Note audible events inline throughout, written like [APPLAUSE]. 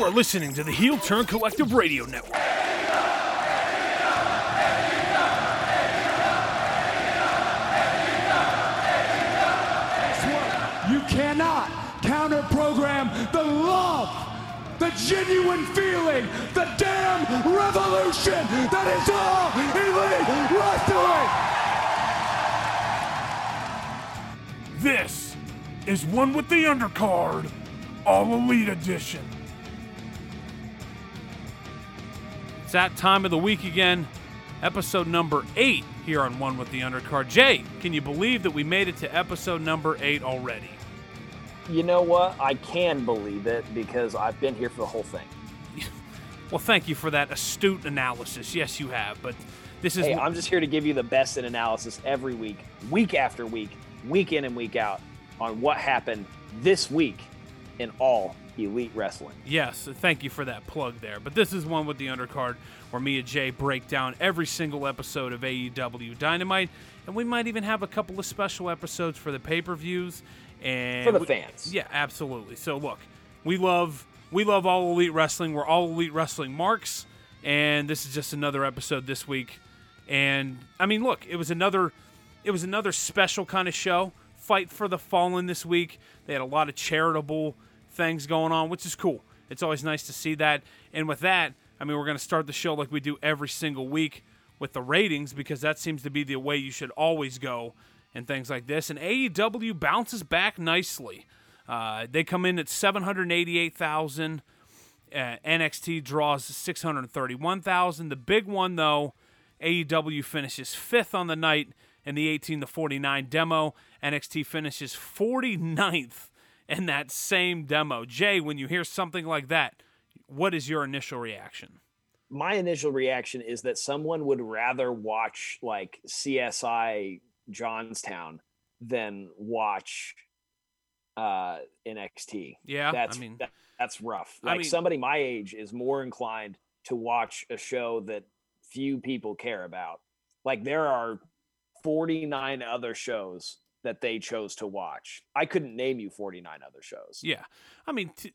You are listening to the Heel Turn Collective Radio Network. You cannot counter program the love, the genuine feeling, the damn revolution that is all elite wrestling. This is One with the Undercard, All Elite Edition. It's that time of the week again, episode number eight here on One with the Undercard. Jay, can you believe that we made it to episode number eight already? You know what? I can believe it because I've been here for the whole thing. [LAUGHS] Well, thank you for that astute analysis. Yes, you have, but this is Hey, I'm just here to give you the best in analysis every week, week after week, week in and week out, on what happened this week in all elite wrestling. Yes, thank you for that plug there. But this is one with the undercard where me and Jay break down every single episode of AEW Dynamite, and we might even have a couple of special episodes for the pay per views and For the we- fans. Yeah, absolutely. So look, we love we love all elite wrestling. We're all elite wrestling marks, and this is just another episode this week. And I mean, look, it was another it was another special kind of show. Fight for the Fallen this week. They had a lot of charitable things going on, which is cool. It's always nice to see that. And with that, I mean, we're going to start the show like we do every single week with the ratings because that seems to be the way you should always go and things like this. And AEW bounces back nicely. Uh, they come in at 788,000. Uh, NXT draws 631,000. The big one, though, AEW finishes fifth on the night in the 18 to 49 demo. NXT finishes 49th in that same demo. Jay, when you hear something like that, what is your initial reaction? My initial reaction is that someone would rather watch like CSI Johnstown than watch uh NXT. Yeah, that's I mean, that- that's rough. I Like mean- somebody my age is more inclined to watch a show that few people care about. Like there are 49 other shows that they chose to watch. I couldn't name you 49 other shows. Yeah. I mean, t-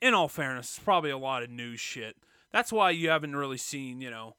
in all fairness, it's probably a lot of news shit. That's why you haven't really seen, you know,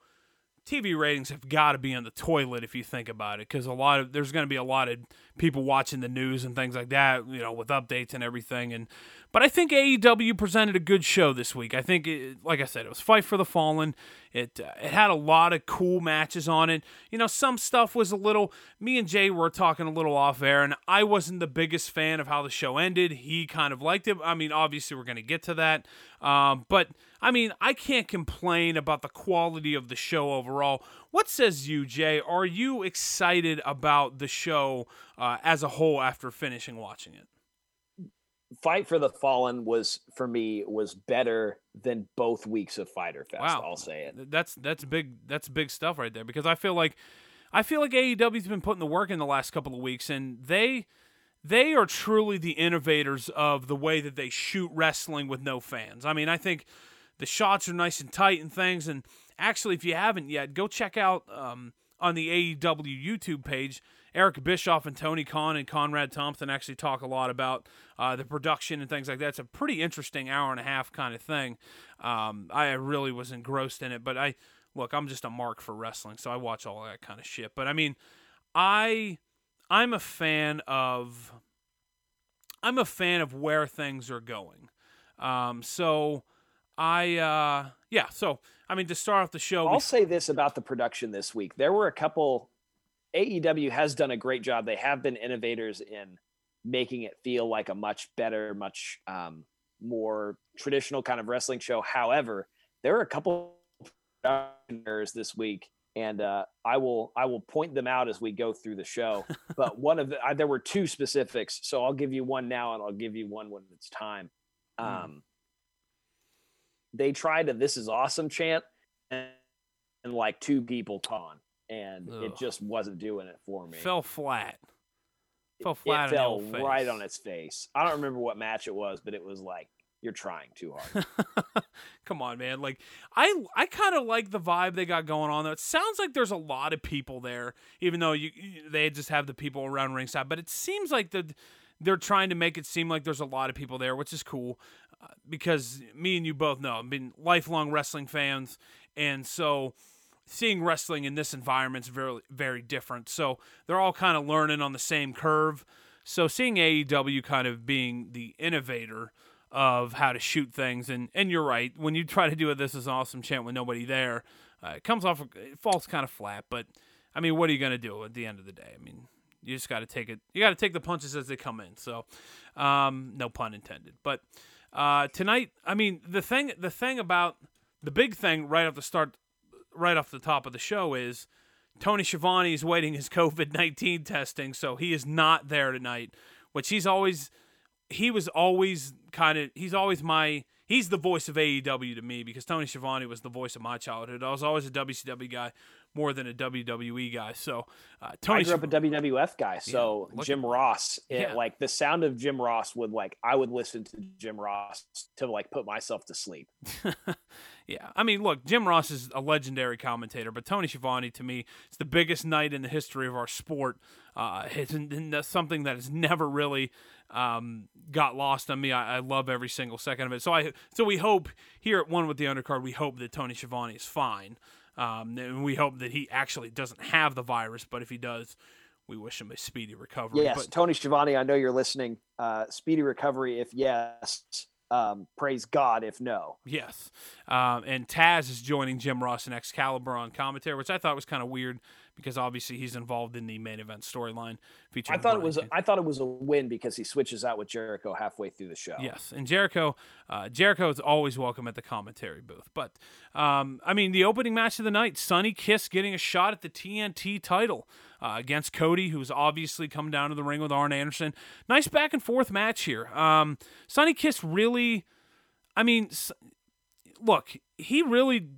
TV ratings have got to be on the toilet if you think about it, because a lot of there's going to be a lot of people watching the news and things like that, you know, with updates and everything. And but I think AEW presented a good show this week. I think, it, like I said, it was Fight for the Fallen. It uh, it had a lot of cool matches on it. You know, some stuff was a little. Me and Jay were talking a little off air, and I wasn't the biggest fan of how the show ended. He kind of liked it. I mean, obviously, we're going to get to that. Um, but I mean, I can't complain about the quality of the show overall. What says you, Jay? Are you excited about the show uh, as a whole after finishing watching it? Fight for the Fallen was for me was better than both weeks of Fyter Fest. Wow. I'll say it. That's that's big that's big stuff right there because I feel like I feel like AEW's been putting the work in the last couple of weeks and they they are truly the innovators of the way that they shoot wrestling with no fans. I mean, I think the shots are nice and tight and things and actually if you haven't yet, go check out um, on the AEW YouTube page Eric Bischoff and Tony Khan and Conrad Thompson actually talk a lot about uh, the production and things like that. It's a pretty interesting hour and a half kind of thing. Um, I really was engrossed in it, but I look, I'm just a mark for wrestling, so I watch all that kind of shit. But I mean, I I'm a fan of I'm a fan of where things are going. Um, so I uh, yeah, so I mean to start off the show, I'll say this about the production this week. There were a couple AEW has done a great job. They have been innovators in making it feel like a much better, much um, more traditional kind of wrestling show. However, there are a couple production errors this week, and uh, I will I will point them out as we go through the show. [LAUGHS] but one of the I, there were two specifics, so I'll give you one now, and I'll give you one when it's time. Um, they tried a "This is awesome" chant, and, and like two people con, and it just wasn't doing it for me. fell flat. Fell it flat on the fell right on its face. I don't remember what match it was, but it was like you're trying too hard. [LAUGHS] Come on, man. Like I I kind of like the vibe they got going on though. It sounds like there's a lot of people there, even though you you- they just have the people around ringside. But it seems like the they're trying to make it seem like there's a lot of people there, which is cool. uh, because me and you both know I've been lifelong wrestling fans, and so seeing wrestling in this environment is very very different. So they're all kind of learning on the same curve. So seeing AEW kind of being the innovator of how to shoot things, and and you're right, when you try to do it, this is awesome chant with nobody there, uh, it comes off, it falls kind of flat. But I mean, what are you gonna do at the end of the day? I mean, you just got to take it. You got to take the punches as they come in. So, um, no pun intended. But uh, tonight, I mean, the thing, the thing about the big thing right off the start, right off the top of the show is Tony Schiavone is waiting his [LAUGHS] COVID nineteen testing, so he is not there tonight. Which he's always, he was always kind of, he's always my. He's the voice of AEW to me because Tony Schiavone was the voice of my childhood. I was always a WCW guy more than a WWE guy. So uh, Tony I grew up a WWF guy, so look Jim Ross, it, Yeah. like the sound of Jim Ross would like I would listen to Jim Ross to like put myself to sleep. [LAUGHS] Yeah, I mean, look, Jim Ross is a legendary commentator, but Tony Schiavone to me is the biggest night in the history of our sport. Uh, it's that's something that has never really um, got lost on me. I, I love every single second of it. So I, so we hope here at One with the Undercard, we hope that Tony Schiavone is fine, um, and we hope that he actually doesn't have the virus. But if he does, we wish him a speedy recovery. Yes, but, Tony Schiavone, I know you're listening. Uh, speedy recovery if yes. Um, praise God if no. Yes. Um, and Taz is joining Jim Ross and Excalibur on commentary, which I thought was kind of weird because obviously he's involved in the main event storyline I thought it was Cage. I thought it was a win because he switches out with Jericho halfway through the show. Yes, and Jericho, uh, Jericho is always welcome at the commentary booth. But um, I mean, the opening match of the night, Sonny Kiss getting a shot at the TNT title uh, against Cody, who's obviously come down to the ring with Arn Anderson. Nice back and forth match here. Um, Sonny Kiss really, I mean, look, he really,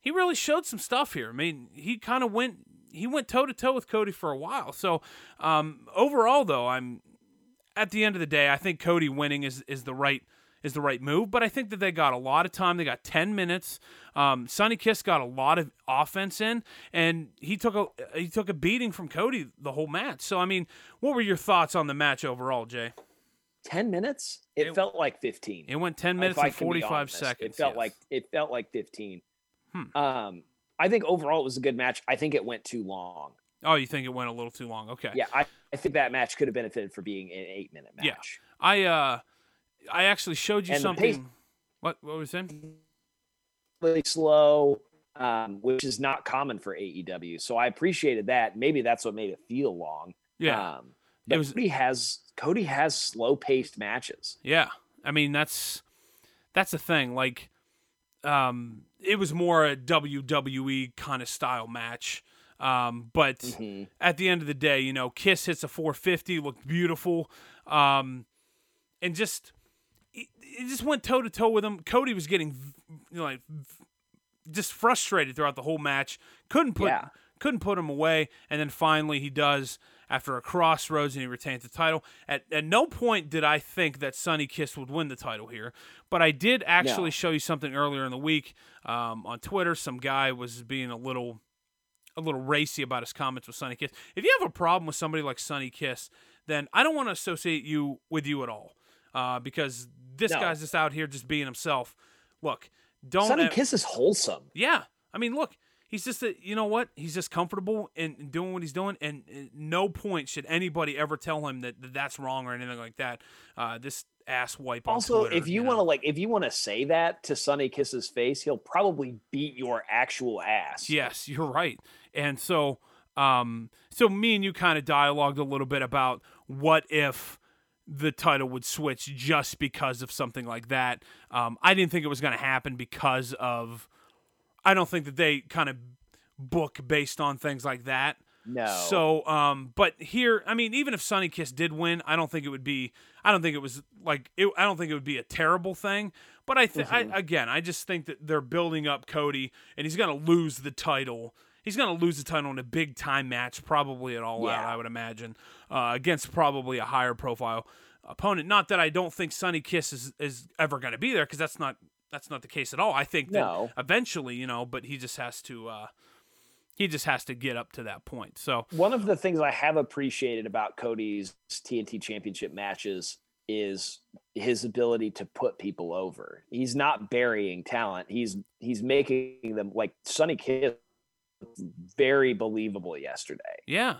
he really showed some stuff here. I mean, he kind of went. He went toe to toe with Cody for a while. So um, overall, though, I'm at the end of the day, I think Cody winning is is the right is the right move. But I think that they got a lot of time. They got ten minutes. Um, Sonny Kiss got a lot of offense in, and he took a he took a beating from Cody the whole match. So I mean, what were your thoughts on the match overall, Jay? Ten minutes? It, It- felt like fifteen. It went ten minutes I and forty five seconds. It felt yes. like it felt like fifteen. Hmm. Um, I think overall it was a good match. I think it went too long. oh, you think it went a little too long? Okay. Yeah, I, I think that match could have benefited for being an eight minute match. Yeah. I uh, I actually showed you And something. pace- What what was it? Really slow, um, which is not common for AEW. So I appreciated that. Maybe that's what made it feel long. Yeah. Um, but was- Cody has Cody has slow paced matches. Yeah, I mean that's that's the thing. Like, um, it was more a WWE kind of style match. Um, but Mhm. at the end of the day, you know, Kiss hits a 450, looked beautiful, um, and just it, it just went toe to toe with him. Cody was getting you know, like just frustrated throughout the whole match. Couldn't put Yeah. couldn't put him away, and then finally he does after a crossroads, and he retained the title. At at no point did I think that Sonny Kiss would win the title here, but I did actually No. show you something earlier in the week um, on Twitter. Some guy was being a little a little racy about his comments with Sonny Kiss. If you have a problem with somebody like Sonny Kiss, then I don't want to associate you with you at all, uh, because this No. guy's just out here just being himself. Look, don't Sonny ev- Kiss is wholesome. yeah, I mean, look, he's just a, you know what? He's just comfortable in, in doing what he's doing, and no point should anybody ever tell him that, that that's wrong or anything like that. Uh, this ass wipe. Also, Twitter, if you, know? want to like, if you want to say that to Sonny Kiss's face, he'll probably beat your actual ass. Yes, you're right. And so, um, so me and you kind of dialogued a little bit about what if the title would switch just because of something like that. Um, I didn't think it was going to happen because of. I don't think that they kind of book based on things like that. No. So, um, but here, I mean, even if Sonny Kiss did win, I don't think it would be. I don't think it was like. It, I don't think it would be a terrible thing. But I think, I again, I just think that they're building up Cody, and he's gonna lose the title. He's gonna lose the title in a big time match, probably at All Out. I would imagine uh, against probably a higher profile opponent. Not that I don't think Sonny Kiss is is ever gonna be there, because that's not that's not the case at all. I think that No. eventually, you know, but he just has to. Uh, he just has to get up to that point. So one of the things I have appreciated about Cody's TNT Championship matches is his ability to put people over. He's not burying talent. He's he's making them like Sonny Kiss very believable yesterday. Yeah.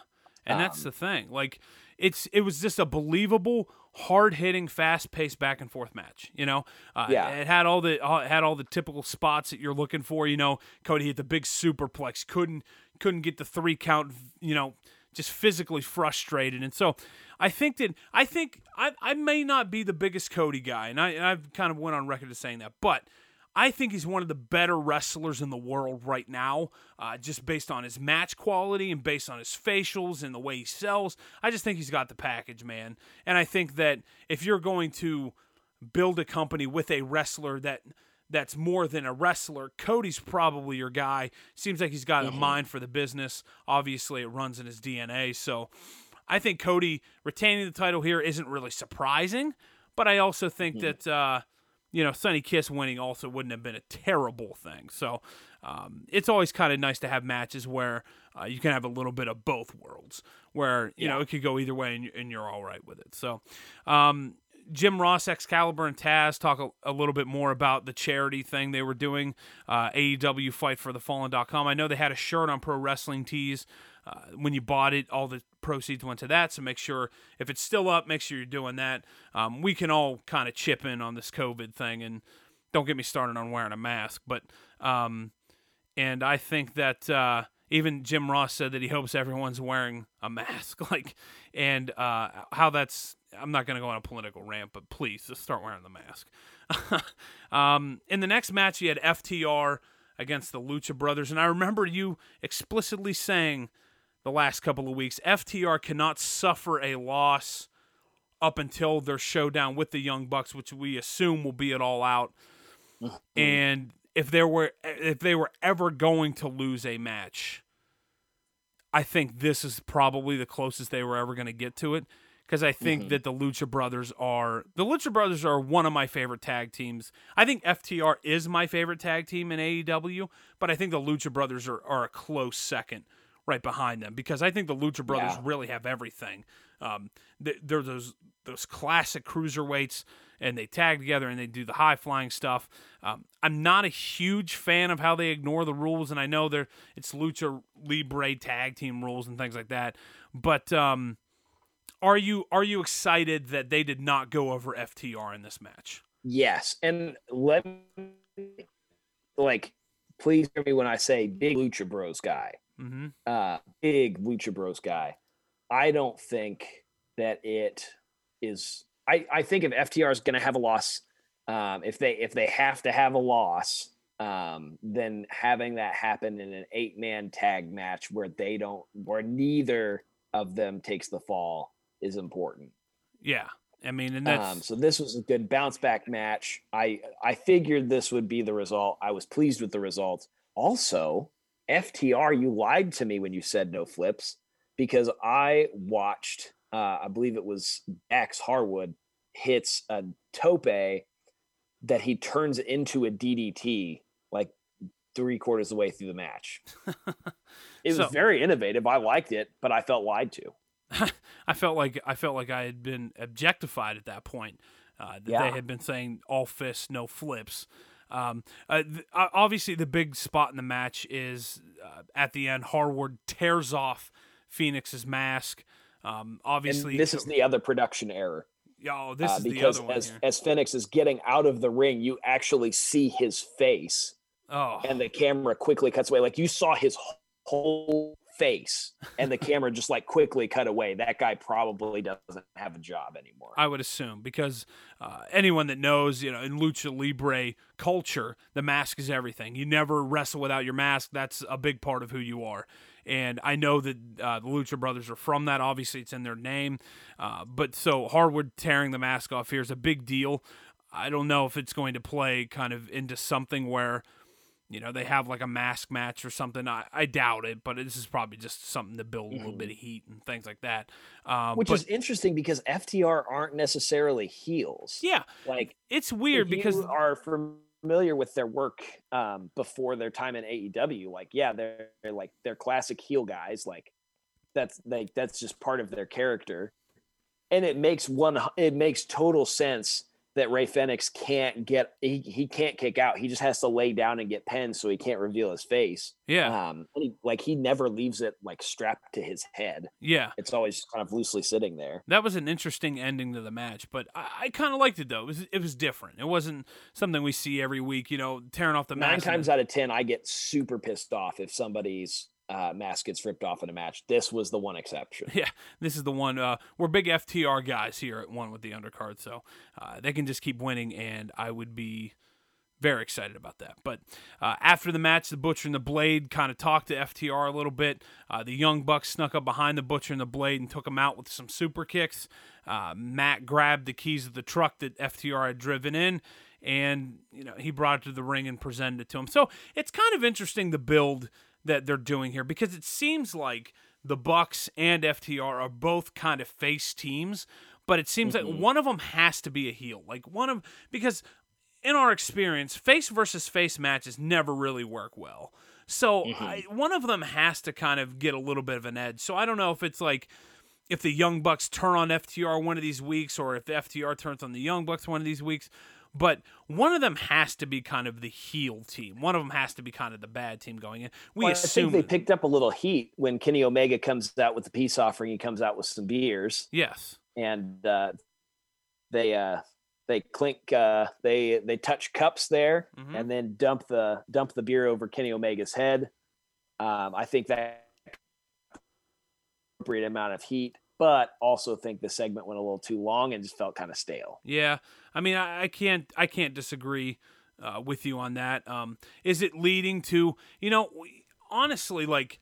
And um, that's the thing. Like it's it was just a believable, hard hitting, fast paced back and forth match. You know, uh, yeah, it had all the uh, had all the typical spots that you're looking for. You know, Cody hit the big superplex, couldn't couldn't get the three count. You know, just physically frustrated, and so I think that I think I I may not be the biggest Cody guy, and I and I've kind of went on record as saying that, but I think he's one of the better wrestlers in the world right now, uh, just based on his match quality and based on his facials and the way he sells. I just think he's got the package, man. And I think that if you're going to build a company with a wrestler that that's more than a wrestler, Cody's probably your guy. Seems like he's got mm-hmm. a mind for the business. Obviously, it runs in his DNA. So I think Cody retaining the title here isn't really surprising, but I also think mm-hmm. that. Uh, you know, Sonny Kiss winning also wouldn't have been a terrible thing. So um, it's always kind of nice to have matches where uh, you can have a little bit of both worlds, where you yeah. know it could go either way and, and, you're all right with it. So. Um, Jim Ross, Excalibur, and Taz talk a, a, little bit more about the charity thing they were doing, uh, AEW Fight for the Fallen.com. I know they had a shirt on Pro Wrestling Tees uh, when you bought it, all the proceeds went to that. So make sure if it's still up, make sure you're doing that. Um, we can all kind of chip in on this COVID thing, and don't get me started on wearing a mask. But um, and I think that uh, even Jim Ross said that he hopes everyone's wearing a mask. [LAUGHS] like, and uh, how that's I'm not going to go on a political rant, but please just start wearing the mask. [LAUGHS] um, in the next match, you had FTR against the Lucha Brothers, and I remember you explicitly saying the last couple of weeks. FTR cannot suffer a loss up until their showdown with the Young Bucks, which we assume will be it all out. Mm-hmm. And if there were if they were ever going to lose a match, I think this is probably the closest they were ever going to get to it because I think mm-hmm. that the Lucha Brothers are the Lucha Brothers are one of my favorite tag teams. I think FTR is my favorite tag team in AEW, but I think the Lucha Brothers are, are a close second right behind them because I think the Lucha Brothers yeah. really have everything. Um, they're those those classic cruiserweights, and they tag together and they do the high flying stuff. Um, I'm not a huge fan of how they ignore the rules, and I know they're it's Lucha Libre tag team rules and things like that. But um, are you are you excited that they did not go over FTR in this match? Yes, and let me like please hear me when I say big Lucha Bros guy mm-hmm. uh, big Lucha Bros guy. I don't think that it is. I, I think if FTR is going to have a loss, um, if they if they have to have a loss, um, then having that happen in an eight man tag match where they don't, where neither of them takes the fall is important. Yeah, I mean, and that's um, so this was a good bounce back match. I I figured this would be the result. I was pleased with the result. Also, FTR, you lied to me when you said no flips because I watched, uh, I believe it was Dax Harwood hits a tope that he turns into a DDT like three quarters of the way through the match. [LAUGHS] it so, was very innovative. I liked it, but I felt lied to. [LAUGHS] I felt like I felt like I had been objectified at that point. Uh, that yeah. they had been saying all fists, no flips. Um, uh, th- obviously, the big spot in the match is uh, at the end. Harwood tears off Fenix's mask. Um, obviously, and this is the other production error. Oh, this uh, is because the other one as, as Phoenix is getting out of the ring, you actually see his face. Oh. And the camera quickly cuts away. Like you saw his whole face and the camera just like quickly cut away that guy probably doesn't have a job anymore i would assume because uh, anyone that knows you know in lucha libre culture the mask is everything you never wrestle without your mask that's a big part of who you are and I know that uh, the Lucha Brothers are from that. Obviously, it's in their name. Uh, but so Harwood tearing the mask off here is a big deal. I don't know if it's going to play kind of into something where you know, they have like a mask match or something. I, I doubt it, but this is probably just something to build a little mm-hmm. bit of heat and things like that. Um, Which but, is interesting because FTR aren't necessarily heels. Yeah, like it's weird because are familiar with their work um, before their time in AEW. Like, yeah, they're, they're like they're classic heel guys. Like that's like that's just part of their character. and it makes one it makes total sense that Rey Fenix can't get he, he can't kick out. He just has to lay down and get pinned so he can't reveal his face. Yeah. Um he, like he never leaves it like strapped to his head. Yeah. It's always kind of loosely sitting there. That was an interesting ending to the match, but I, I kind of liked it though. It was it was different. It wasn't something we see every week. You know, tearing off the Nine times out of ten, I get super pissed off if somebody's uh, mask gets ripped off in a match. This was the one exception. [LAUGHS] Yeah, this is the one. Uh, we're big FTR guys here at one with the undercard, so uh, they can just keep winning, and I would be very excited about that. But uh, after the match, the Butcher and the Blade kind of talked to FTR a little bit. Uh, the Young Bucks snuck up behind the Butcher and the Blade and took him out with some super kicks. Uh, Matt grabbed the keys of the truck that FTR had driven in. And you know he brought it to the ring and presented it to him. So it's kind of interesting the build that they're doing here because it seems like the Bucks and FTR are both kind of face teams, but it seems like mm-hmm. one of them has to be a heel. Like one of because in our experience, face versus face matches never really work well. So I, mm-hmm. one of them has to kind of get a little bit of an edge. So I don't know if it's like if the Young Bucks turn on FTR one of these weeks or if the FTR turns on the Young Bucks one of these weeks. But one of them has to be kind of the heel team. One of them has to be kind of the bad team going in. We Well, I assume think they picked up a little heat when Kenny Omega comes out with the peace offering. He comes out with some beers, yes. and uh, they uh, they clink, uh, they they touch cups there, Mhm. and then dump the dump the beer over Kenny Omega's head. Um, I think that appropriate amount of heat, but also think the segment went a little too long and just felt kind of stale. Yeah, I mean, I, I can't, I can't disagree uh, with you on that. Um, is it leading to, you know, we, honestly, like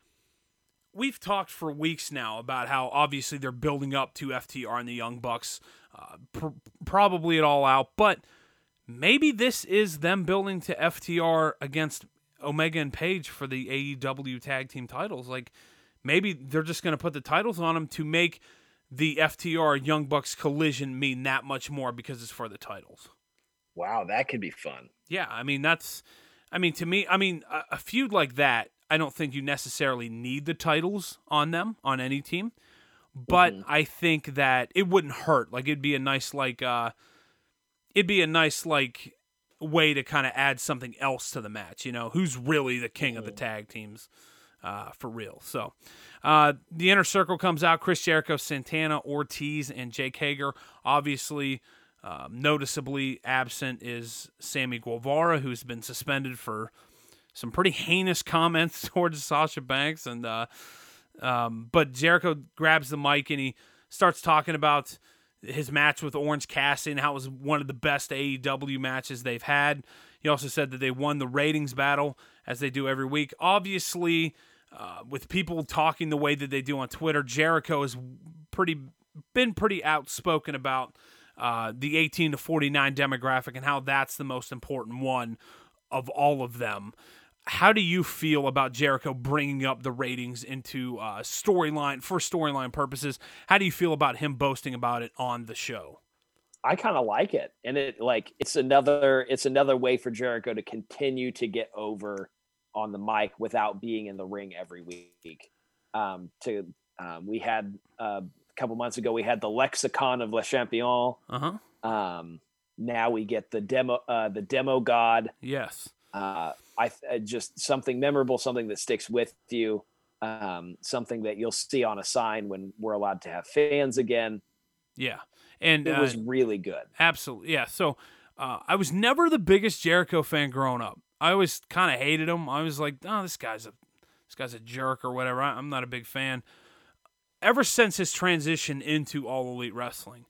we've talked for weeks now about how obviously they're building up to FTR and the Young Bucks, uh, pr- probably it all out, but maybe this is them building to FTR against Omega and Page for the AEW tag team titles. Like maybe they're just going to put the titles on them to make the FTR Young Bucks collision mean that much more because it's for the titles. Wow, that could be fun. Yeah, I mean that's, I mean to me, I mean a, a feud like that, I don't think you necessarily need the titles on them on any team, but I think that it wouldn't hurt. Like it'd be a nice like, uh, it'd be a nice like way to kind of add something else to the match. You know, who's really the king of the tag teams? Uh, for real. So uh, the inner circle comes out Chris Jericho, Santana, Ortiz, and Jake Hager. Obviously, um, noticeably absent is Sammy Guevara, who's been suspended for some pretty heinous comments [LAUGHS] towards Sasha Banks. And uh, um, but Jericho grabs the mic and he starts talking about his match with Orange Cassidy and how it was one of the best AEW matches they've had. He also said that they won the ratings battle as they do every week. Obviously, uh, with people talking the way that they do on Twitter, Jericho has pretty been pretty outspoken about uh, the 18 to 49 demographic and how that's the most important one of all of them. How do you feel about Jericho bringing up the ratings into uh, storyline for storyline purposes? How do you feel about him boasting about it on the show? I kind of like it, and it like it's another it's another way for Jericho to continue to get over on the mic without being in the ring every week. Um, to um, we had uh, a couple months ago we had the lexicon of Le Champion. Uh huh. Um, now we get the demo uh, the demo god. Yes. Uh, I uh, just something memorable, something that sticks with you, um, something that you'll see on a sign when we're allowed to have fans again. Yeah. And It uh, was really good. Absolutely, yeah. So uh, I was never the biggest Jericho fan growing up. I always kind of hated him. I was like, oh, this guy's a this guy's a jerk or whatever. I, I'm not a big fan. Ever since his transition into All Elite Wrestling,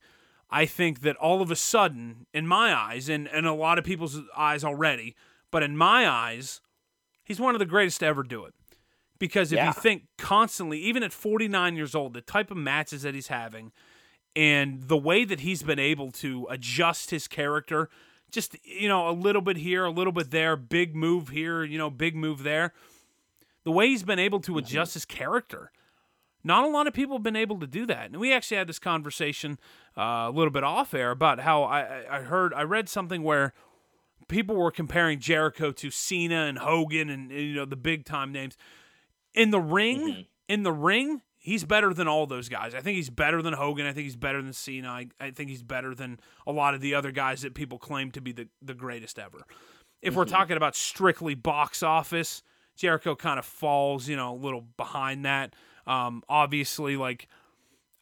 I think that all of a sudden, in my eyes, and and a lot of people's eyes already, but in my eyes, he's one of the greatest to ever do it. Because if Yeah. you think constantly, even at 49 years old, the type of matches that he's having, and the way that he's been able to adjust his character just you know a little bit here a little bit there big move here you know big move there the way he's been able to adjust his character not a lot of people have been able to do that and we actually had this conversation uh, a little bit off air about how I, I- I heard i read something where people were comparing jericho to cena and hogan and, and, you know the big time names in the ring in the ring he's better than all those guys. I think he's better than Hogan. I think he's better than Cena. I, I think he's better than a lot of the other guys that people claim to be the, the greatest ever. If we're talking about strictly box office, Jericho kind of falls, you know, a little behind that. Um, obviously, like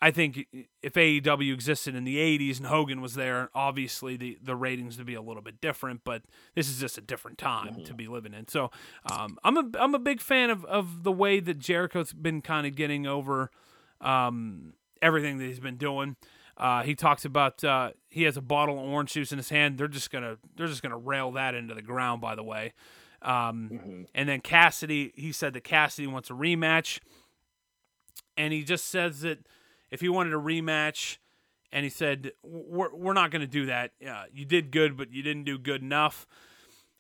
I think if AEW existed in the 80s and Hogan was there, obviously the, the ratings would be a little bit different, but this is just a different time to be living in. So um, I'm, a, I'm a big fan of, of the way that Jericho's been kind of getting over um, everything that he's been doing. Uh, he talks about uh, he has a bottle of orange juice in his hand. They're just gonna they're just gonna rail that into the ground. By the way, um, and then Cassidy he said that Cassidy wants a rematch, and he just says that if he wanted a rematch, and he said we're we're not gonna do that. Uh, you did good, but you didn't do good enough.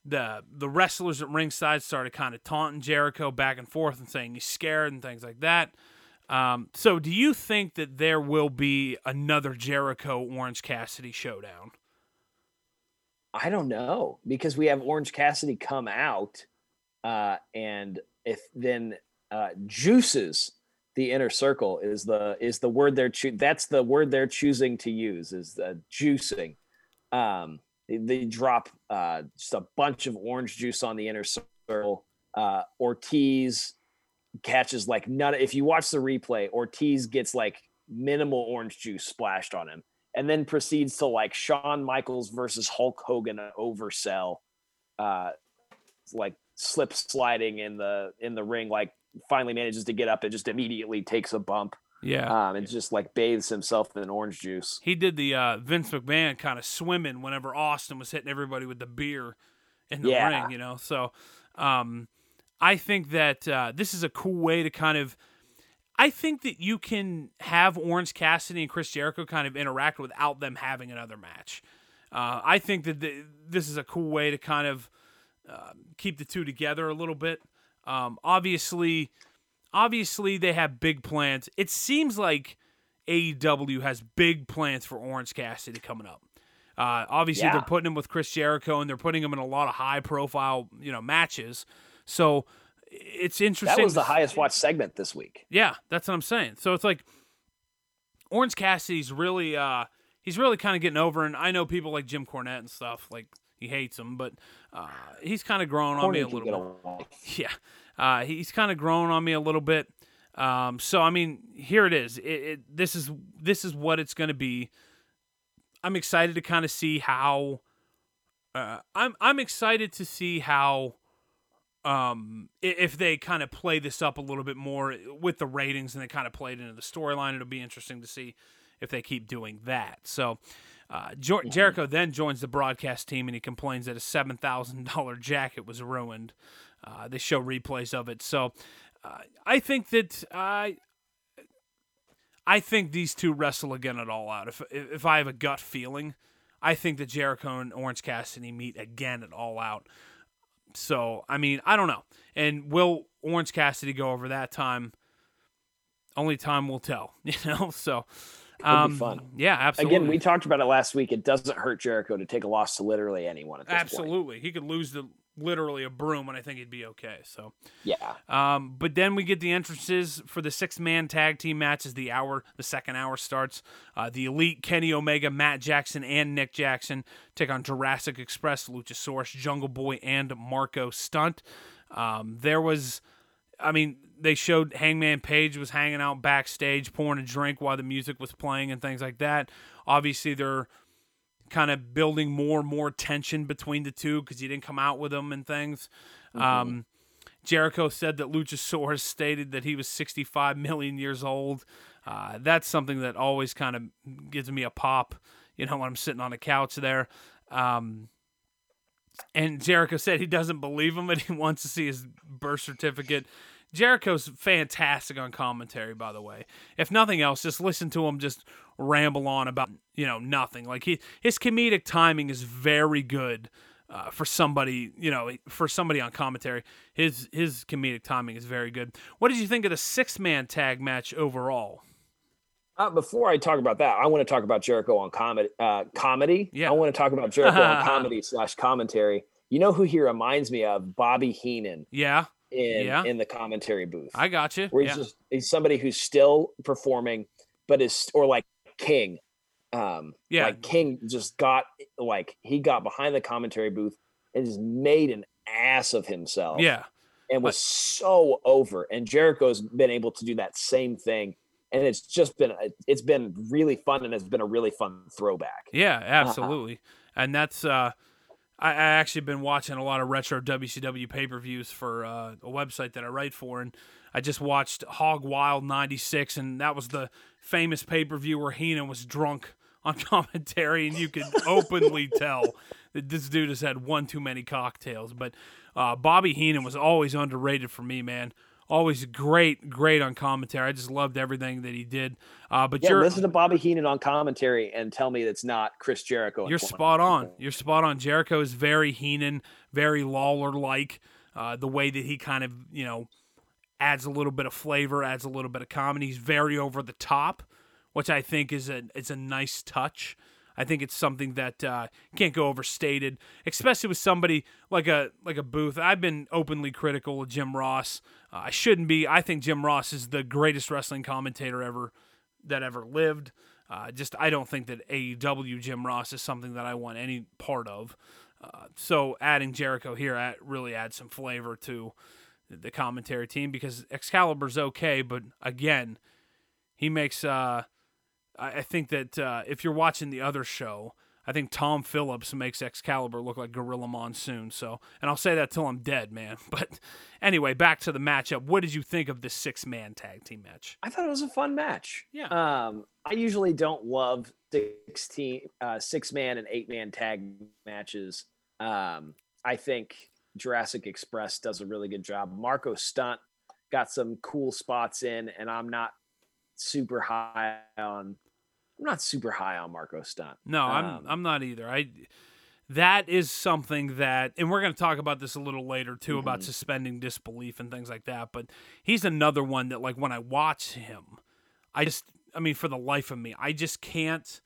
The the wrestlers at ringside started kind of taunting Jericho back and forth and saying he's scared and things like that. Um, so, do you think that there will be another Jericho Orange Cassidy showdown? I don't know because we have Orange Cassidy come out, uh, and if then uh, juices the inner circle is the is the word they're choo- that's the word they're choosing to use is the juicing. Um, they, they drop uh, just a bunch of orange juice on the inner circle. Uh, Ortiz catches like none. If you watch the replay, Ortiz gets like minimal orange juice splashed on him, and then proceeds to like Shawn Michaels versus Hulk Hogan oversell, uh, like slip sliding in the in the ring. Like finally manages to get up and just immediately takes a bump. Yeah. Um, and just like bathes himself in orange juice. He did the uh, Vince McMahon kind of swimming whenever Austin was hitting everybody with the beer in the Yeah. ring, you know. So um, I think that uh, this is a cool way to kind of. I think that you can have Orange Cassidy and Chris Jericho kind of interact without them having another match. Uh, I think that the, this is a cool way to kind of uh, keep the two together a little bit. Um, obviously, obviously they have big plans. It seems like AEW has big plans for Orange Cassidy coming up. Uh, obviously, Yeah. they're putting him with Chris Jericho, and they're putting him in a lot of high-profile, you know, matches. So it's interesting. That was the highest watched segment this week. yeah, that's what I'm saying. So it's like Orange Cassidy's really uh he's really kind of getting over and I know people like Jim Cornette and stuff like he hates him, but uh he's kind of growing on me a little bit. [LAUGHS] Yeah. Uh he's kind of grown on me a little bit. Um so I mean, here it is. It, it this is this is what it's going to be. I'm excited to kind of see how uh I'm I'm excited to see how um if they kind of play this up a little bit more with the ratings and they kind of play it into the storyline it'll be interesting to see if they keep doing that so uh, jo- Jericho then joins the broadcast team and he complains that a seven thousand dollar jacket was ruined. Uh, they show replays of it, so uh, I think that I, I think these two wrestle again at All Out. If if I have a gut feeling, I think that Jericho and Orange Cassidy meet again at All Out. So I mean, I don't know. And will Orange Cassidy go over that time? Only time will tell. [LAUGHS] You know. So. Um, fun. Yeah, absolutely. Again, we talked about it last week. It doesn't hurt Jericho to take a loss to literally anyone at this point. Absolutely. He could lose the literally a broom and I think he'd be okay. So Yeah. um, but then we get the entrances for the six man tag team match as the hour the second hour starts. Uh, the elite Kenny Omega, Matt Jackson, and Nick Jackson take on Jurassic Express, Luchasaurus, Jungle Boy, and Marco Stunt. Um, there was I mean, they showed Hangman Page was hanging out backstage, pouring a drink while the music was playing and things like that. Obviously, they're kind of building more and more tension between the two because he didn't come out with them and things. Um, Jericho said that Luchasaurus stated that he was 65 million years old. Uh, that's something that always kind of gives me a pop, you know, when I'm sitting on the couch there. Um, and Jericho said he doesn't believe him and he [LAUGHS] wants to see his birth certificate. Jericho's fantastic on commentary, by the way. If nothing else, just listen to him just ramble on about you know nothing. Like he his comedic timing is very good uh, for somebody you know for somebody on commentary. His his comedic timing is very good. What did you think of the six man tag match overall? Uh, before I talk about that, I want to talk about Jericho on comedy. Uh, comedy. Yeah. I want to talk about Jericho on [LAUGHS] comedy slash commentary. You know who he reminds me of? Bobby Heenan. Yeah, in Yeah. in the commentary booth. I got you. where he's Yeah. just he's somebody who's still performing, but is or like King. Um, Yeah. like King just got like he got behind the commentary booth and just made an ass of himself. yeah. and was so over. And Jericho's been able to do that same thing, and it's just been it's been really fun, and it's been a really fun throwback. Yeah, absolutely. And that's uh I, I actually been watching a lot of retro WCW pay per views for uh, a website that I write for, and I just watched Hog Wild '96, and that was the famous pay per view where Heenan was drunk on [LAUGHS] commentary, and you could openly tell that this dude has had one too many cocktails. But uh, Bobby Heenan was always underrated for me, man. Always great, great on commentary. I just loved everything that he did. Uh, but Yeah, you're listen to Bobby Heenan on commentary and tell me it's not Chris Jericho. You're spot on. You're spot on. Jericho is very Heenan, very Lawler like. Uh, the way that he kind of, you know, adds a little bit of flavor, adds a little bit of comedy. He's very over the top, which I think is a it's a nice touch. I think it's something that uh, can't go overstated, especially with somebody like a like a Booth. I've been openly critical of Jim Ross. Uh, I shouldn't be. I think Jim Ross is the greatest wrestling commentator ever that ever lived. Uh, just I don't think that AEW Jim Ross is something that I want any part of. Uh, so adding Jericho here really adds some flavor to the commentary team because Excalibur's okay, but again, he makes. Uh, I, I think that uh, if you're watching the other show, I think Tom Phillips makes Excalibur look like Gorilla Monsoon. So, and I'll say that till I'm dead, man. [LAUGHS] But anyway, back to the matchup. What did you think of this six man tag team match? I thought it was a fun match. Yeah. Um, I usually don't love 16, uh, six man and eight man tag matches. Um, I think Jurassic Express does a really good job. Marco Stunt got some cool spots in, and I'm not super high on. I'm not super high on Marco Stunt. No, I'm Um, I'm not either. I that is something that and we're going to talk about this a little later too about Mhm. suspending disbelief and things like that, but he's another one that like when I watch him, I just I mean for the life of me, I just can't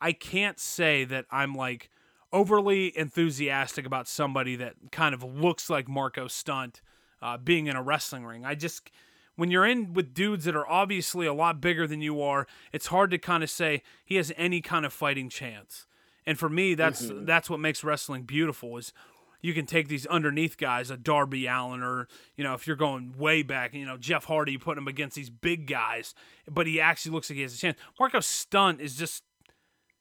I can't say that I'm like overly enthusiastic about somebody that kind of looks like Marco Stunt uh, being in a wrestling ring. I just when you're in with dudes that are obviously a lot bigger than you are, it's hard to kind of say he has any kind of fighting chance. And for me, that's Mhm. that's what makes wrestling beautiful is you can take these underneath guys, a Darby Allin, or you know, if you're going way back, you know, Jeff Hardy, you put him against these big guys, but he actually looks like he has a chance. Marco Stunt is just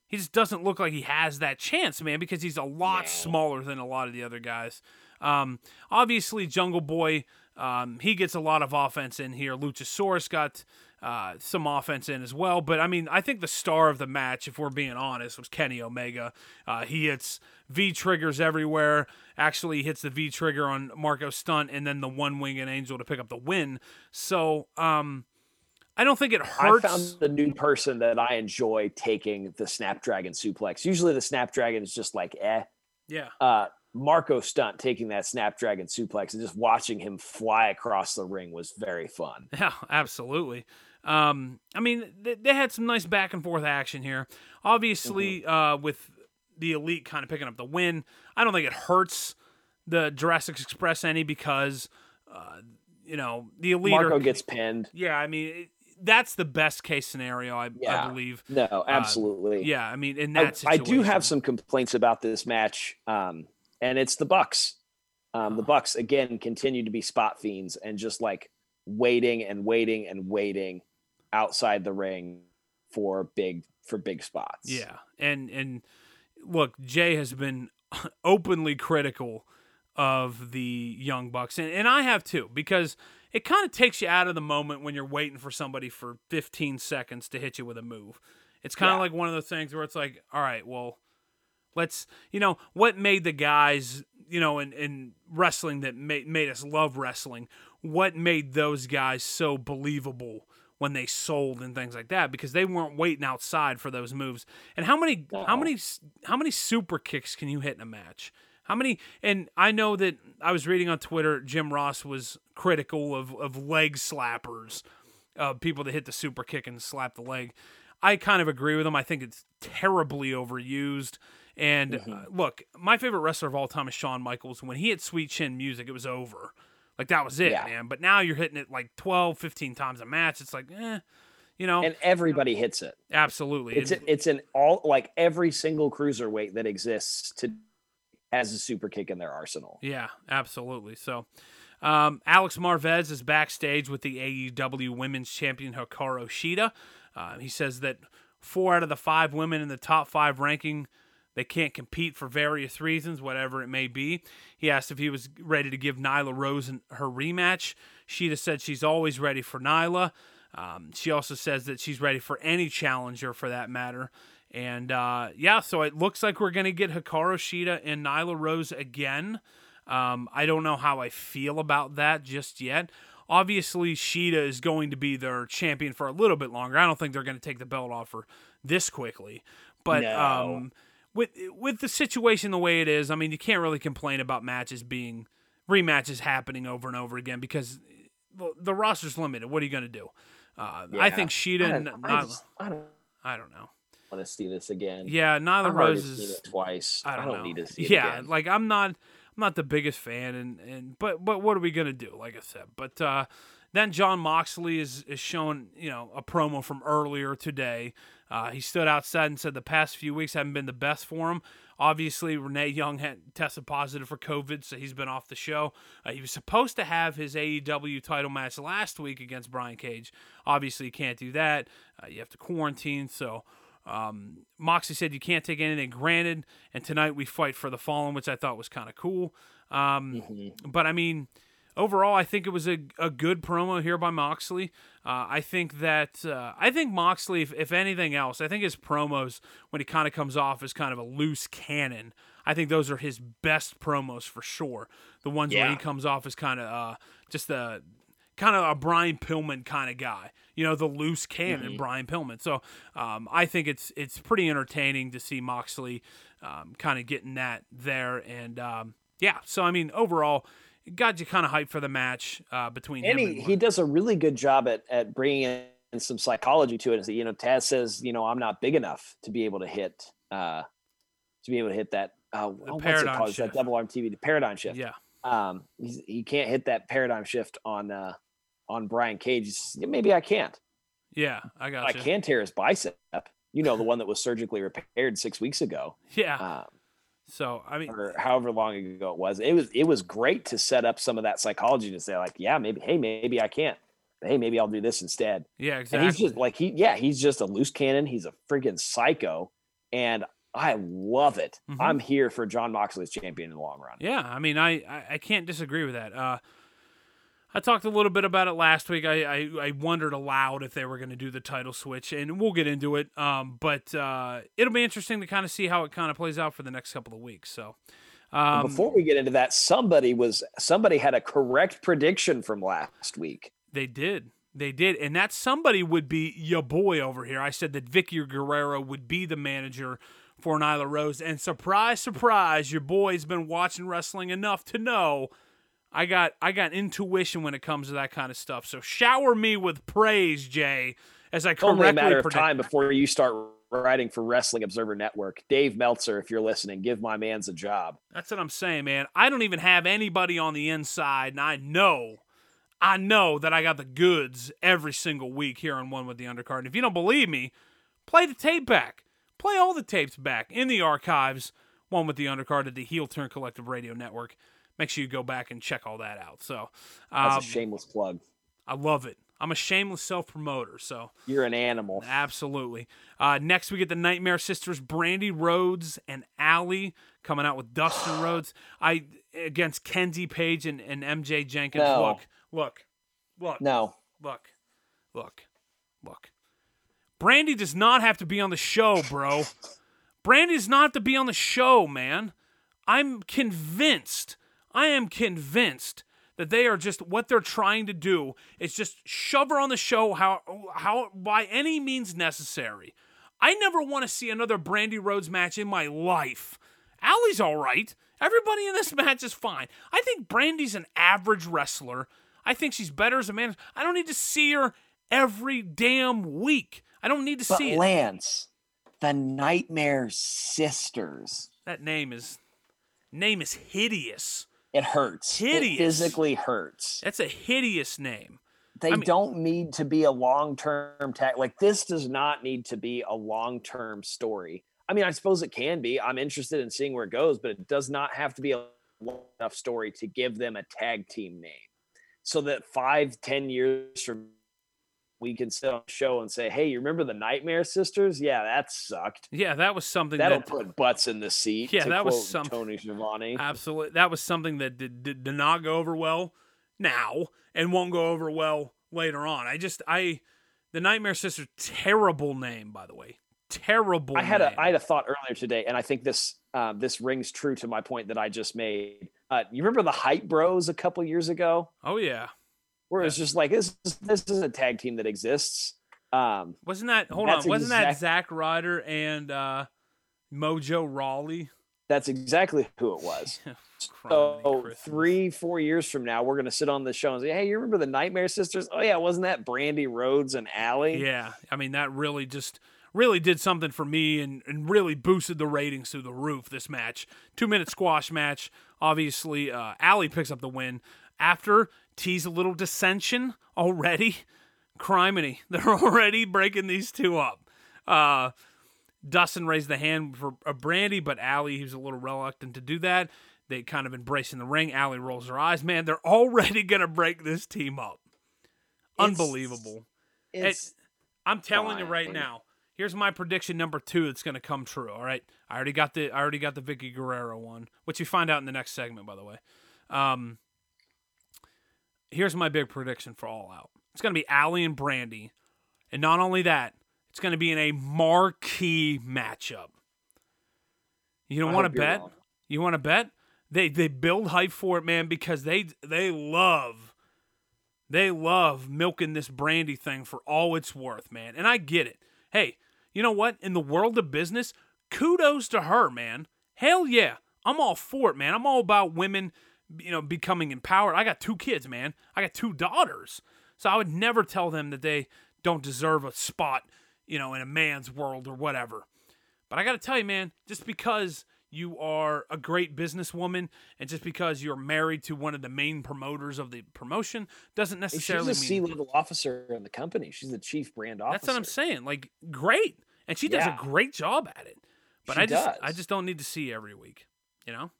he just doesn't look like he has that chance, man, because he's a lot Yeah. smaller than a lot of the other guys. Um, obviously, Jungle Boy, um, he gets a lot of offense in here. Luchasaurus got uh, some offense in as well. But I mean, I think the star of the match, if we're being honest, was Kenny Omega. Uh, he hits V triggers everywhere. Actually, hits the V trigger on Marco Stunt and then the one winged angel to pick up the win. So, um, I don't think it hurts. I found a new person that I enjoy taking the Snapdragon suplex. Usually the Snapdragon is just like eh. yeah. Uh, Marco Stunt taking that Snapdragon suplex and just watching him fly across the ring was very fun. [LAUGHS] Yeah, absolutely. Um, I mean, they, they had some nice back and forth action here. Obviously, uh, with the elite kind of picking up the win, I don't think it hurts the Jurassic Express any because, uh, you know, the elite Marco are, gets pinned. Yeah, I mean, it, that's the best case scenario, I, I believe. No, absolutely. Yeah, I mean, in I, that I situation, do have some complaints about this match, um, and it's the Bucks. Um, the Bucks again continue to be spot fiends and just like waiting and waiting and waiting outside the ring for big for big spots. Yeah, and and look, Jay has been [LAUGHS] openly critical of the Young Bucks, and, and I have too, because it kind of takes you out of the moment when you're waiting for somebody for 15 seconds to hit you with a move. It's kind of Yeah. like one of those things where it's like, all right, well, let's, you know, what made the guys, you know, in, in wrestling that made, made us love wrestling, what made those guys so believable when they sold and things like that because they weren't waiting outside for those moves. And how many how many how many super kicks can you hit in a match? How many and I know that I was reading on Twitter Jim Ross was critical of of leg slappers, uh, people that hit the super kick and slap the leg. I kind of agree with him. I think it's terribly overused. And uh, look, my favorite wrestler of all time is Shawn Michaels. When he hit Sweet Chin Music, it was over. Like that was it, Yeah. man. But now you're hitting it like 12, 15 times a match. It's like, eh, you know, And everybody hits it. absolutely. It's It- it's an all like every single cruiserweight that exists to has a super kick in their arsenal. Yeah, absolutely. So, um, Alex Marvez is backstage with the AEW Women's Champion Hikaru Shida. Uh, he says that four out of the five women in the top five ranking they can't compete for various reasons, whatever it may be. He asked if he was ready to give Nyla Rose her rematch. Shida said she's always ready for Nyla. Um, she also says that she's ready for any challenger for that matter. And uh, yeah, so it looks like we're going to get Hikaru Shida and Nyla Rose again. Um, I don't know how I feel about that just yet. Obviously, Shida is going to be their champion for a little bit longer. I don't think they're going to take the belt off her this quickly. But No. um, with with the situation the way it is, I mean, you can't really complain about matches being rematches happening over and over again because the, the roster's limited. What are you going to do? Uh, I think Shida I don't, I, Nyla. just, I don't I don't know. want to see this again. Yeah, Nyla Rose seen is. it twice. I don't, know. need to see it yeah, again. like I'm not I'm not the biggest fan and and but but what are we gonna do? Like I said, but uh, then Jon Moxley is is showing you know a promo from earlier today. Uh, he stood outside and said the past few weeks haven't been the best for him. Obviously, Renee Young had tested positive for COVID, so he's been off the show. Uh, he was supposed to have his AEW title match last week against Brian Cage. Obviously, you can't do that. Uh, you have to quarantine, so um, Moxley said you can't take anything granted, and tonight we fight for the fallen, which I thought was kind of cool. Um, Mm-hmm. But I mean, overall, I think it was a, a good promo here by Moxley. Uh, I think that uh, I think Moxley, if, if anything else, I think his promos when he kind of comes off as kind of a loose cannon. I think those are his best promos for sure. The ones where he comes off as kind of uh, just a kind of a Brian Pillman kind of guy. You know, the loose cannon Brian Pillman. So um, I think it's it's pretty entertaining to see Moxley um, kind of getting that there. And um, yeah, so I mean, overall, it got you kind of hyped for the match uh, between and him he, and he does a really good job at at bringing in some psychology to it. Is that you know Taz says you know I'm not big enough to be able to hit uh to be able to hit that uh oh, what's it called? It's that double arm TV the paradigm shift. yeah, Um, he's, he can't hit that paradigm shift on uh on Brian Cage. Says, "Yeah, Maybe I can't. yeah, I got I you. can tear his bicep. You know the one that was surgically repaired six weeks ago, [LAUGHS] Yeah, um, so I mean, or however long ago it was. It was it was great to set up some of that psychology to say like, yeah, maybe hey, maybe I can't. Hey, maybe I'll do this instead. yeah, exactly. And he's just like he, yeah, he's just a loose cannon. He's a freaking psycho, and I love it. Mhm. I'm here for Jon Moxley as champion in the long run. Yeah, I mean, I, I, I can't disagree with that. Uh, I talked a little bit about it last week. I, I, I wondered aloud if they were going to do the title switch, and we'll get into it. Um, but uh, it'll be interesting to kind of see how it kind of plays out for the next couple of weeks. So, um, Before we get into that, somebody was somebody had a correct prediction from last week. They did. They did. And that somebody would be your boy over here. I said that Vickie Guerrero would be the manager for Nyla Rose. And surprise, surprise, your boy's been watching wrestling enough to know I got I got intuition when it comes to that kind of stuff. So shower me with praise, Jay, as I It's only a correctly matter of predict- time before you start writing for Wrestling Observer Network. Dave Meltzer, if you're listening, give my man's a job. That's what I'm saying, man. I don't even have anybody on the inside, and I know, I know that I got the goods every single week here on One with the Undercard. And if you don't believe me, play the tape back. Play all the tapes back in the archives. One with the Undercard at the Heel Turn Collective Radio Network. Make sure you go back and check all that out. So, That's um, a shameless plug. I love it. I'm a shameless self promoter. So, You're an animal. Absolutely. Uh, next, we get the Nightmare Sisters, Brandi Rhodes and Allie coming out with Dustin [GASPS] Rhodes. I against Kenzie Paige and, and MJ Jenkins. No. Look, look, look, No, look, look, look. Brandi does not have to be on the show, bro. [LAUGHS] Brandi does not have to be on the show, man. I'm convinced. I am convinced that they are just what they're trying to do is just shove her on the show how how by any means necessary. I never want to see another Brandi Rhodes match in my life. Allie's all right. Everybody in this [LAUGHS] match is fine. I think Brandi's an average wrestler. I think she's better as a manager. I don't need to see her every damn week. I don't need to but see it. Lance, the Nightmare Sisters. That name is name is hideous. It hurts. Hideous. It physically hurts. That's a hideous name. They I mean- don't need to be a long term tag. Like this does not need to be a long term story. I mean, I suppose it can be. I'm interested in seeing where it goes, but it does not have to be a long enough story to give them a tag team name. So that five, ten years from we can sit on a show and say, Hey, you remember the Nightmare Sisters? Yeah, that sucked. Yeah, that was something That'll that put butts in the seat. Yeah, to that was something Tony Schiavone. absolutely that was something that did, did, did not go over well now and won't go over well later on. I just I the Nightmare Sisters terrible name by the way. Terrible. I had a name. I had a thought earlier today, and I think this um, this rings true to my point that I just made. Uh, you remember the Hype Bros a couple years ago, Oh yeah. Where it's just like this is, this is a tag team that exists. Um, Wasn't that hold on, wasn't that exact- Zack Ryder and uh Mojo Rawley? that's exactly who it was. [LAUGHS] So three, four years from now, we're gonna sit on the show and say, "Hey, you remember the Nightmare Sisters? Oh yeah, wasn't that Brandi Rhodes and Allie? Yeah, I mean that really just really did something for me and, and really boosted the ratings through the roof. This match, two minute squash match. Obviously, uh, Allie picks up the win after tease a little dissension already. Criminy, [LAUGHS] they're already breaking these two up. Uh, Dustin raised the hand for a Brandi, but Allie, he was a little reluctant to do that. They kind of embrace in the ring. Allie rolls her eyes. Man, they're already [LAUGHS] gonna break this team up. It's- Unbelievable. It's I'm telling you right now. Here's my prediction number two that's going to come true. All right, I already got the I already got the Vickie Guerrero one, which you find out in the next segment, by the way. Um, here's my big prediction for All Out. It's going to be Allie and Brandi, and not only that, it's going to be in a marquee matchup. You don't want to bet? wrong. You want to bet? They they build hype for it, man, because they they love they love milking this brandy thing for all it's worth, man. And I get it. Hey, you know what? In the world of business, kudos to her, man. Hell yeah. I'm all for it, man. I'm all about women, you know, becoming empowered. I got two kids, man. I got two daughters. So I would never tell them that they don't deserve a spot, you know, in a man's world or whatever. But I got to tell you, man, just because you are a great businesswoman and just because you're married to one of the main promoters of the promotion doesn't necessarily she's a mean C level officer in the company. She's the chief brand officer. that's what I'm saying. Like, great, and she does Yeah. a great job at it. But She I just, does. I just don't need to see every week. You know.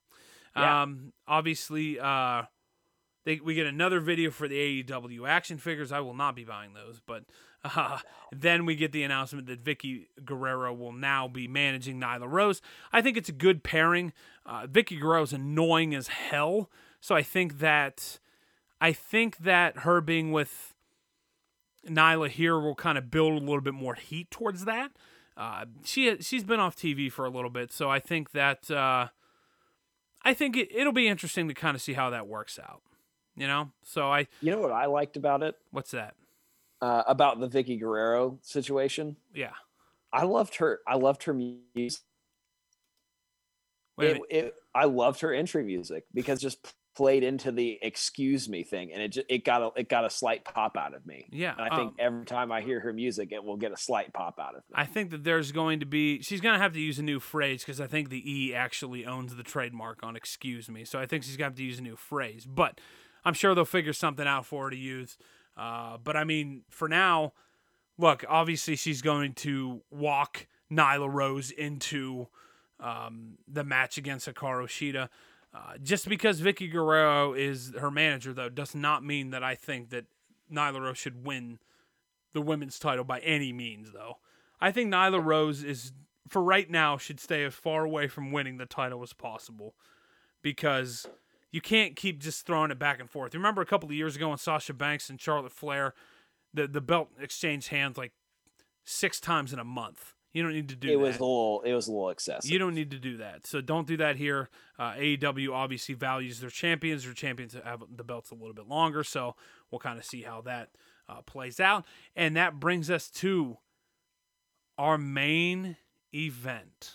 Yeah. Um. Obviously, uh, they we get another video for the AEW action figures. I will not be buying those, but [LAUGHS] uh, then we get the announcement that Vickie Guerrero will now be managing Nyla Rose. I think it's a good pairing. Uh, Vickie Guerrero is annoying as hell, so I think that, I think that her being with Nyla here will kind of build a little bit more heat towards that. Uh, she she's been off TV for a little bit, so I think that uh, I think it, it'll be interesting to kind of see how that works out. You know, so I You know what I liked about it? what's that? Uh, about the Vickie Guerrero situation. Yeah, I loved her. I loved her music. wait It, it, I loved her entry music because just played into the "excuse me" thing, and it just, it got a it got a slight pop out of me. Yeah, and I think um, every time I hear her music, it will get a slight pop out of me. I think that there's going to be she's going to have to use a new phrase because I think the E actually owns the trademark on "excuse me," so I think she's going to have to use a new phrase. But I'm sure they'll figure something out for her to use. Uh, but I mean, for now, look, obviously she's going to walk Nyla Rose into um, the match against Hikaru Shida. Uh, just because Vickie Guerrero is her manager, though, does not mean that I think that Nyla Rose should win the women's title by any means, though. I think Nyla Rose is, for right now, should stay as far away from winning the title as possible because you can't keep just throwing it back and forth. Remember a couple of years ago when Sasha Banks and Charlotte Flair, the, the belt exchanged hands like six times in a month. You don't need to do it that. was a little it was a little excessive. You don't need to do that. So don't do that here. Uh, AEW obviously values their champions. Their champions have the belts a little bit longer. So we'll kind of see how that uh, plays out. And that brings us to our main event.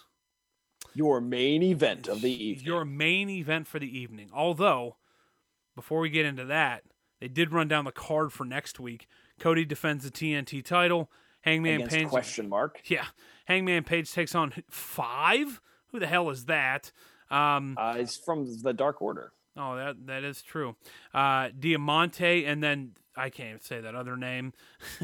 Your main event of the evening. Your main event for the evening. Although, before we get into that, they did run down the card for next week. Cody defends the TNT title. Hangman Page. question mark. Yeah. Hangman Page takes on five? Who the hell is that? Um, Uh, it's from the Dark Order. Oh, that that is true. Uh, Diamante, and then I can't even say that other name. [LAUGHS]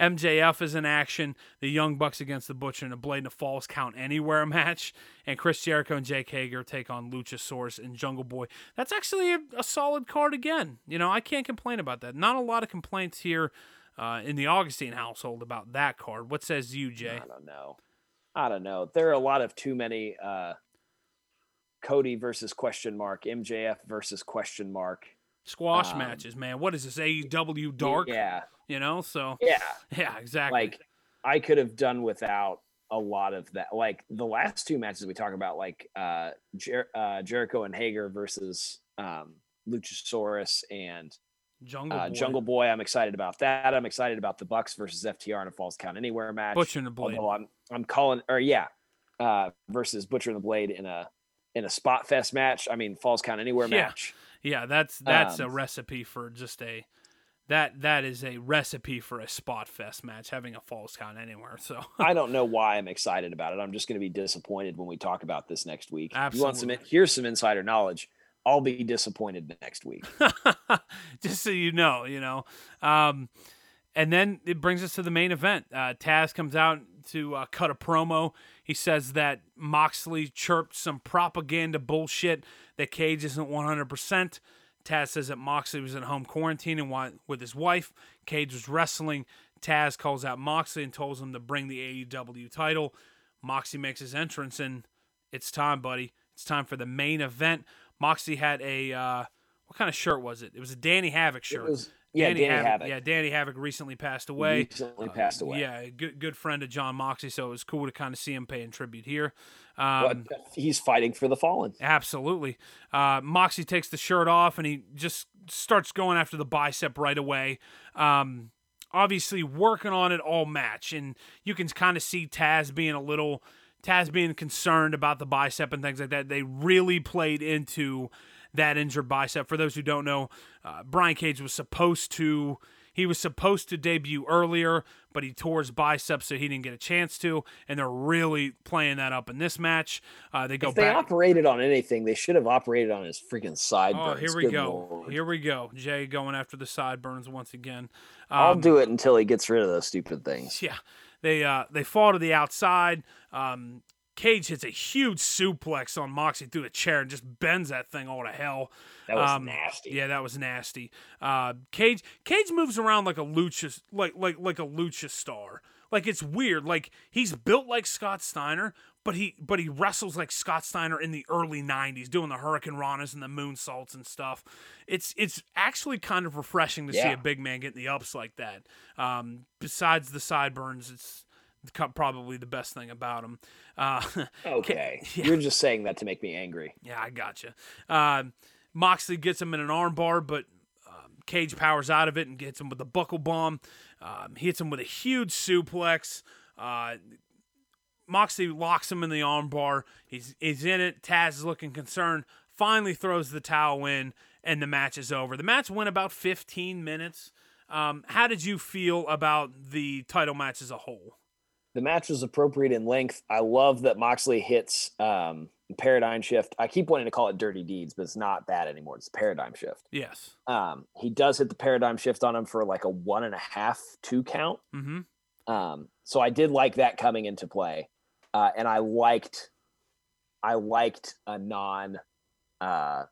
MJF is in action. The Young Bucks against the Butcher and a Blade and a Falls Count Anywhere [LAUGHS] match. And Chris Jericho and Jake Hager take on Luchasaurus and Jungle Boy. That's actually a, a solid card again. You know, I can't complain about that. Not a lot of complaints here uh, in the Augustine household about that card. What says you, Jay? I don't know. I don't know. There are a lot of too many uh, Cody versus question mark, MJF versus question mark. Squash Um, matches, man. What is this AEW Dark? Yeah. You know, so Yeah. [LAUGHS] yeah, exactly. Like I could have done without a lot of that. Like the last two matches we talk about, like uh, Jer- uh Jericho and Hager versus um, Luchasaurus and Jungle uh, Boy, Jungle Boy. I'm excited about that. I'm excited about the Bucks versus FTR in a Falls Count Anywhere match. Butcher and the Blade. Although I'm I'm calling or yeah, uh, versus Butcher and the Blade in a in a spot fest match. I mean Falls Count Anywhere Yeah. match. Yeah, that's that's a Um, recipe for just a that that is a recipe for a spot fest match having a falls count anywhere. So [LAUGHS] I don't know [LAUGHS] why I'm excited about it. I'm just going to be disappointed when we talk about this next week. You want some? Absolutely. Here's some insider knowledge. I'll be disappointed next week. [LAUGHS] just so you know, you know. Um, and then it brings us to the main event. Uh, Taz comes out to uh, cut a promo. He says that Moxley chirped some propaganda bullshit that Cage isn't 100%. Taz says that Moxley was at home quarantining wa- with his wife. Cage was wrestling. Taz calls out Moxley and tells him to bring the AEW title. Moxley makes his entrance, and it's time, buddy. It's time for the main event. Moxley had a uh, what kind of shirt was it? It was a Danny Havoc It shirt. was yeah, Danny, Havoc. Yeah, Danny Havoc recently passed away. recently passed away. Yeah, good good friend of Jon Moxley, so it was cool to kind of see him paying tribute here. Um, But he's fighting for the fallen. Absolutely. Uh, Moxie takes the shirt off and he just starts going after the bicep right away. Um, obviously, working on it all match. And you can kind of see Taz being a little, Taz being concerned about the bicep and things like that. They really played into that injured bicep. For those who don't know, uh, Brian Cage was supposed to. He was supposed to debut earlier, but he tore his bicep, so he didn't get a chance to. And they're really playing that up in this match. Uh, they go If they back. operated on anything, they should have operated on his freaking sideburns. Oh, here we Good go. Lord. Here we go. Jay going after the sideburns once again. I'll Um, do it until he gets rid of those stupid things. Yeah, they uh, they fall to the outside. Um, Cage hits a huge suplex on Moxie through the chair and just bends that thing all to hell. That was Um, nasty. Yeah, that was nasty. Uh, Cage Cage moves around like a lucha like like like a lucha star. Like it's weird. Like he's built like Scott Steiner, but he but he wrestles like Scott Steiner in the early '90s, doing the Hurricanranas and the moonsaults and stuff. It's it's actually kind of refreshing to see a big man getting the ups like that. Um, besides the sideburns, it's probably the best thing about him. Uh, [LAUGHS] Okay. [LAUGHS] yeah. You're just saying that to make me angry. yeah, I gotcha. Um, Moxley gets him in an armbar, but um, Cage powers out of it and gets him with the buckle bomb. Um, hits him with a huge suplex. Uh, Moxley locks him in the armbar. He's he's in it. Taz is looking concerned. Finally throws the towel in, and the match is over. The match went about 15 minutes. Um, how did you feel about the title match as a whole? The match was appropriate in length. I love that Moxley hits um, paradigm shift. I keep wanting to call it dirty deeds, but it's not that anymore. It's paradigm shift. Yes. Um, he does hit the paradigm shift on him for like a one and a half, two count. Mm-hmm. Um, so I did like that coming into play, uh, and I liked, I liked a non uh,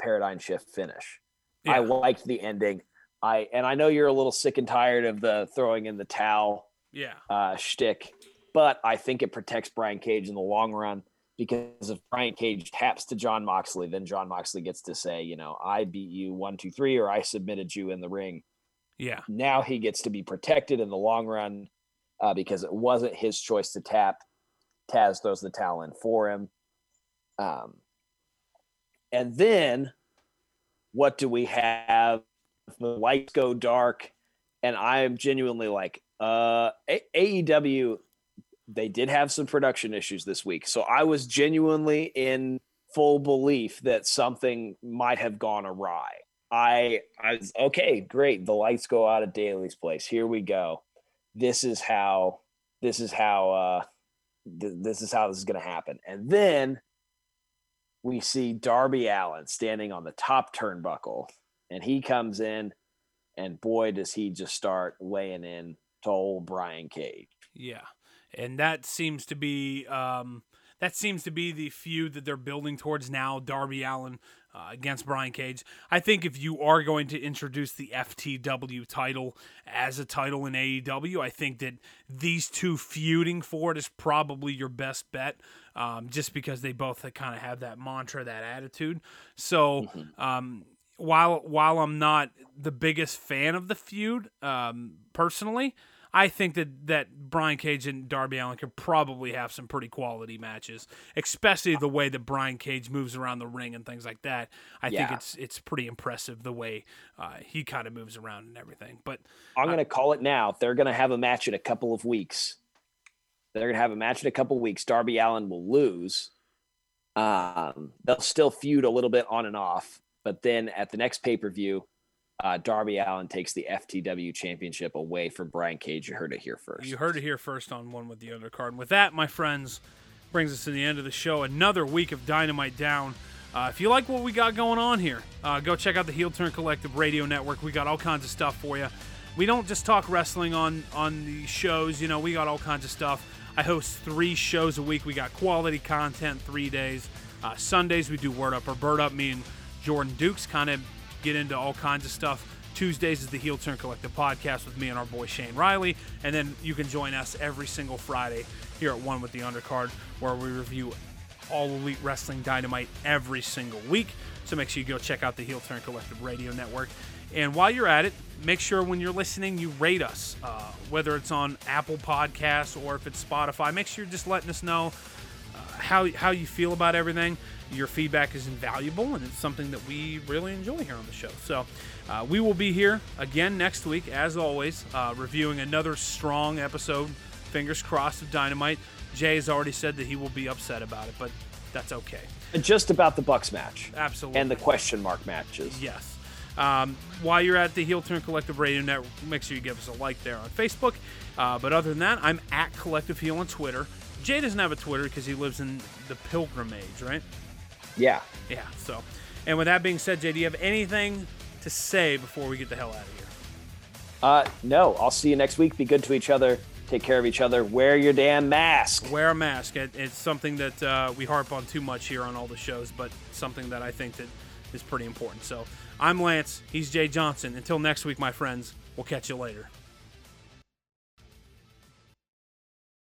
paradigm shift finish. I liked the ending. I and I know you're a little sick and tired of the throwing in the towel Yeah. uh, shtick, but I think it protects Brian Cage in the long run because if Brian Cage taps to Jon Moxley, then Jon Moxley gets to say, you know, I beat you one, two, three, or I submitted you in the ring Yeah. now he gets to be protected in the long run uh, because it wasn't his choice to tap. Taz throws the towel in for him. Um, and then what do we have? The lights go dark, and I'm genuinely like, uh, A- AEW, they did have some production issues this week. So I was genuinely in full belief that something might have gone awry. I I was okay, great. The lights go out at Daily's place. Here we go. This is how this is how uh th- this is how this is going to happen. And then we see Darby Allin standing on the top turnbuckle, and he comes in, and boy, does he just start weighing in to old Brian Cage. Yeah, and that seems to be um, that seems to be the feud that they're building towards now. Darby Allin uh, against Brian Cage. I think if you are going to introduce the FTW title as a title in AEW, I think that these two feuding for it is probably your best bet. Um, just because they both kind of have that mantra, that attitude. So, mm-hmm. um, while while I'm not the biggest fan of the feud um, personally, I think that that Brian Cage and Darby Allin could probably have some pretty quality matches, especially the way that Brian Cage moves around the ring and things like that. I yeah. think it's it's pretty impressive the way uh, he kind of moves around and everything. But I'm going to call it now. They're going to have a match in a couple of weeks. They're going to have a match in a couple of weeks. Darby Allin will lose. Um, they'll still feud a little bit on and off, but then at the next pay per view, uh, Darby Allin takes the FTW championship away from Brian Cage. You heard it here first. You heard it here first on One with the Undercard. And with that, my friends, brings us to the end of the show. Another week of Dynamite down. Uh, if you like what we got going on here, uh, go check out the Heel Turn Collective Radio Network. We got all kinds of stuff for you. We don't just talk wrestling on on the shows. You know, we got all kinds of stuff. I host three shows a week. We got quality content three days. Uh, Sundays we do Word Up or Bird Up. Me and Jordan Dukes kind of get into all kinds of stuff. Tuesdays is the Heel Turn Collective podcast with me and our boy Shane Riley. And then you can join us every single Friday here at One with the Undercard, where we review all Elite Wrestling Dynamite every single week. So make sure you go check out the Heel Turn Collective Radio Network. And while you're at it, make sure when you're listening, you rate us, uh, whether it's on Apple Podcasts or if it's Spotify. Make sure you're just letting us know how, how you feel about everything your feedback is invaluable and it's something that we really enjoy here on the show. So uh, we will be here again next week, as always, uh, reviewing another strong episode. Fingers crossed of Dynamite. Jay has already said that he will be upset about it, but that's okay. And just about the Bucks match, absolutely, and the question mark matches. Yes. Um, while you're at the Heel Turn Collective Radio Network, make sure you give us a like there on Facebook. Uh, but other than that, I'm at Collective Heel on Twitter. Jay doesn't have a Twitter because he lives in the Pilgrim Age, right? Yeah. Yeah. So, and with that being said, Jay, do you have anything to say before we get the hell out of here? Uh, no. I'll see you next week. Be good to each other. Take care of each other. Wear your damn mask. Wear a mask. It, it's something that uh, we harp on too much here on all the shows, but something that I think that is pretty important. So I'm Lance. He's Jay Johnson. Until next week, my friends. We'll catch you later.